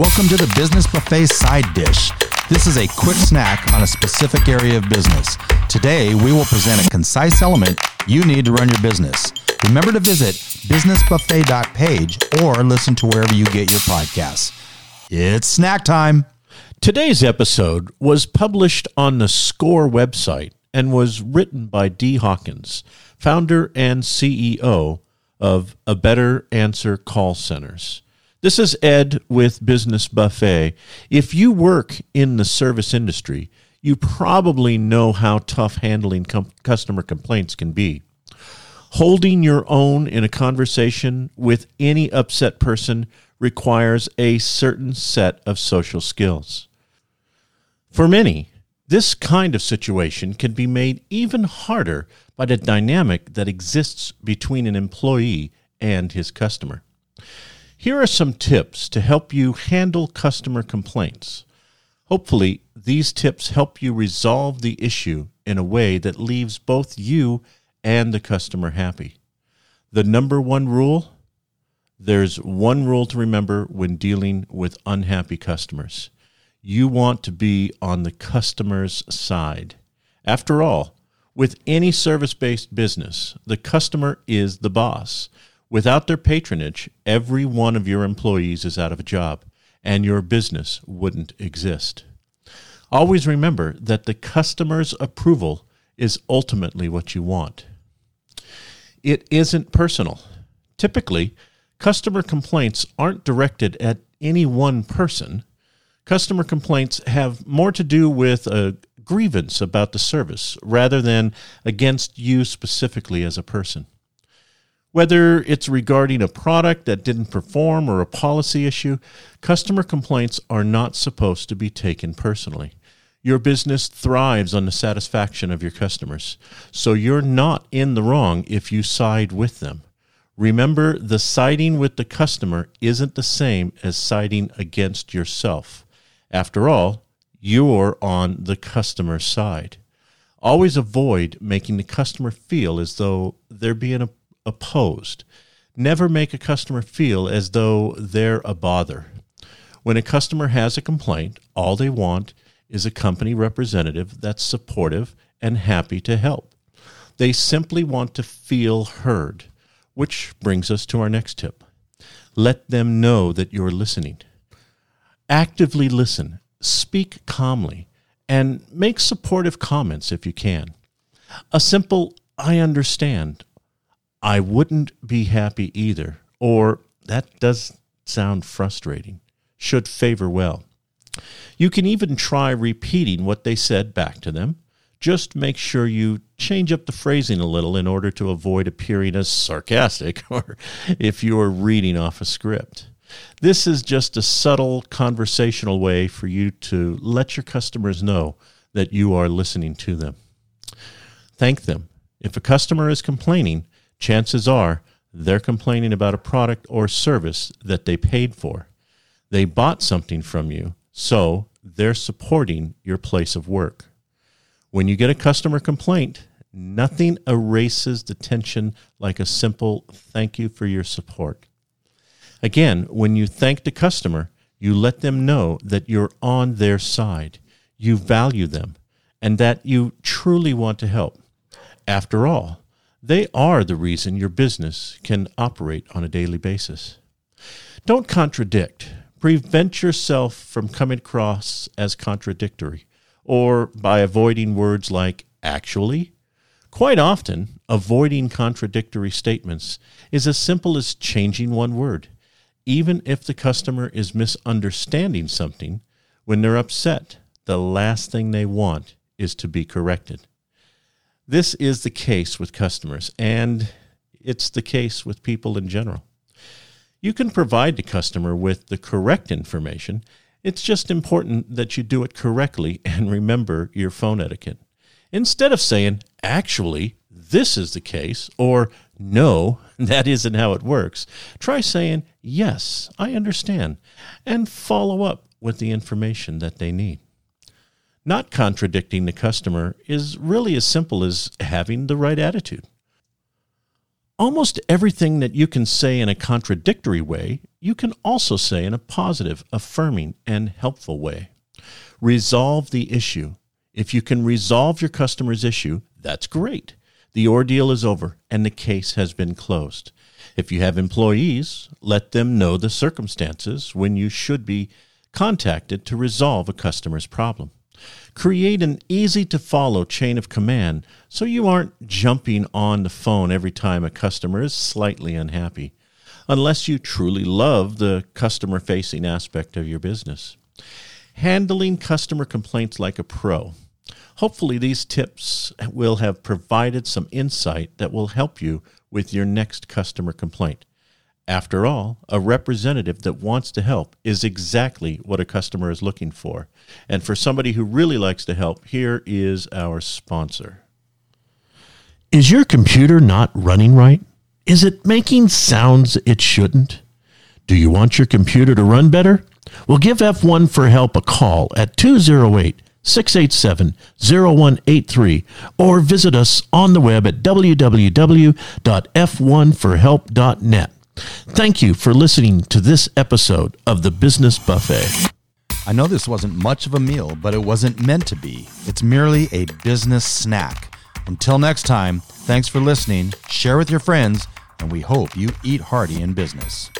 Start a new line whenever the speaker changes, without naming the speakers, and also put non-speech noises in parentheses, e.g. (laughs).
Welcome to the Business Buffet Side Dish. This is a quick snack on a specific area of business. Today, we will present a concise element you need to run your business. Remember to visit businessbuffet.page or listen to wherever you get your podcasts. It's snack time.
Today's episode was published on the SCORE website and was written by Dee Hawkins, founder and CEO of A Better Answer Call Centers. This is Ed with Business Buffet. If you work in the service industry, you probably know how tough handling com- customer complaints can be. Holding your own in a conversation with any upset person requires a certain set of social skills. For many, this kind of situation can be made even harder by the dynamic that exists between an employee and his customer. Here are some tips to help you handle customer complaints. Hopefully, these tips help you resolve the issue in a way that leaves both you and the customer happy. The number one rule there's one rule to remember when dealing with unhappy customers you want to be on the customer's side. After all, with any service based business, the customer is the boss. Without their patronage, every one of your employees is out of a job, and your business wouldn't exist. Always remember that the customer's approval is ultimately what you want. It isn't personal. Typically, customer complaints aren't directed at any one person Customer complaints have more to do with a grievance about the service rather than against you specifically as a person. Whether it's regarding a product that didn't perform or a policy issue, customer complaints are not supposed to be taken personally. Your business thrives on the satisfaction of your customers, so you're not in the wrong if you side with them. Remember, the siding with the customer isn't the same as siding against yourself. After all, you're on the customer side. Always avoid making the customer feel as though they're being opposed. Never make a customer feel as though they're a bother. When a customer has a complaint, all they want is a company representative that's supportive and happy to help. They simply want to feel heard, which brings us to our next tip. Let them know that you're listening. Actively listen, speak calmly, and make supportive comments if you can. A simple, I understand, I wouldn't be happy either, or that does sound frustrating, should favor well. You can even try repeating what they said back to them. Just make sure you change up the phrasing a little in order to avoid appearing as sarcastic (laughs) or if you are reading off a script. This is just a subtle conversational way for you to let your customers know that you are listening to them. Thank them. If a customer is complaining, chances are they're complaining about a product or service that they paid for. They bought something from you, so they're supporting your place of work. When you get a customer complaint, nothing erases the tension like a simple thank you for your support. Again, when you thank the customer, you let them know that you're on their side, you value them, and that you truly want to help. After all, they are the reason your business can operate on a daily basis. Don't contradict. Prevent yourself from coming across as contradictory or by avoiding words like actually. Quite often, avoiding contradictory statements is as simple as changing one word even if the customer is misunderstanding something, when they're upset, the last thing they want is to be corrected. This is the case with customers, and it's the case with people in general. You can provide the customer with the correct information. It's just important that you do it correctly and remember your phone etiquette. Instead of saying, actually, this is the case, or no, (laughs) that isn't how it works, try saying, yes, I understand, and follow up with the information that they need. Not contradicting the customer is really as simple as having the right attitude. Almost everything that you can say in a contradictory way, you can also say in a positive, affirming, and helpful way. Resolve the issue. If you can resolve your customer's issue, that's great. The ordeal is over and the case has been closed. If you have employees, let them know the circumstances when you should be contacted to resolve a customer's problem. Create an easy to follow chain of command so you aren't jumping on the phone every time a customer is slightly unhappy, unless you truly love the customer facing aspect of your business. Handling customer complaints like a pro. Hopefully, these tips will have provided some insight that will help you with your next customer complaint. After all, a representative that wants to help is exactly what a customer is looking for. And for somebody who really likes to help, here is our sponsor. Is your computer not running right? Is it making sounds it shouldn't? Do you want your computer to run better? Well, give F1 for Help a call at 208 687 0183 or visit us on the web at www.f1forhelp.net. Thank you for listening to this episode of the Business Buffet.
I know this wasn't much of a meal, but it wasn't meant to be. It's merely a business snack. Until next time, thanks for listening, share with your friends, and we hope you eat hearty in business.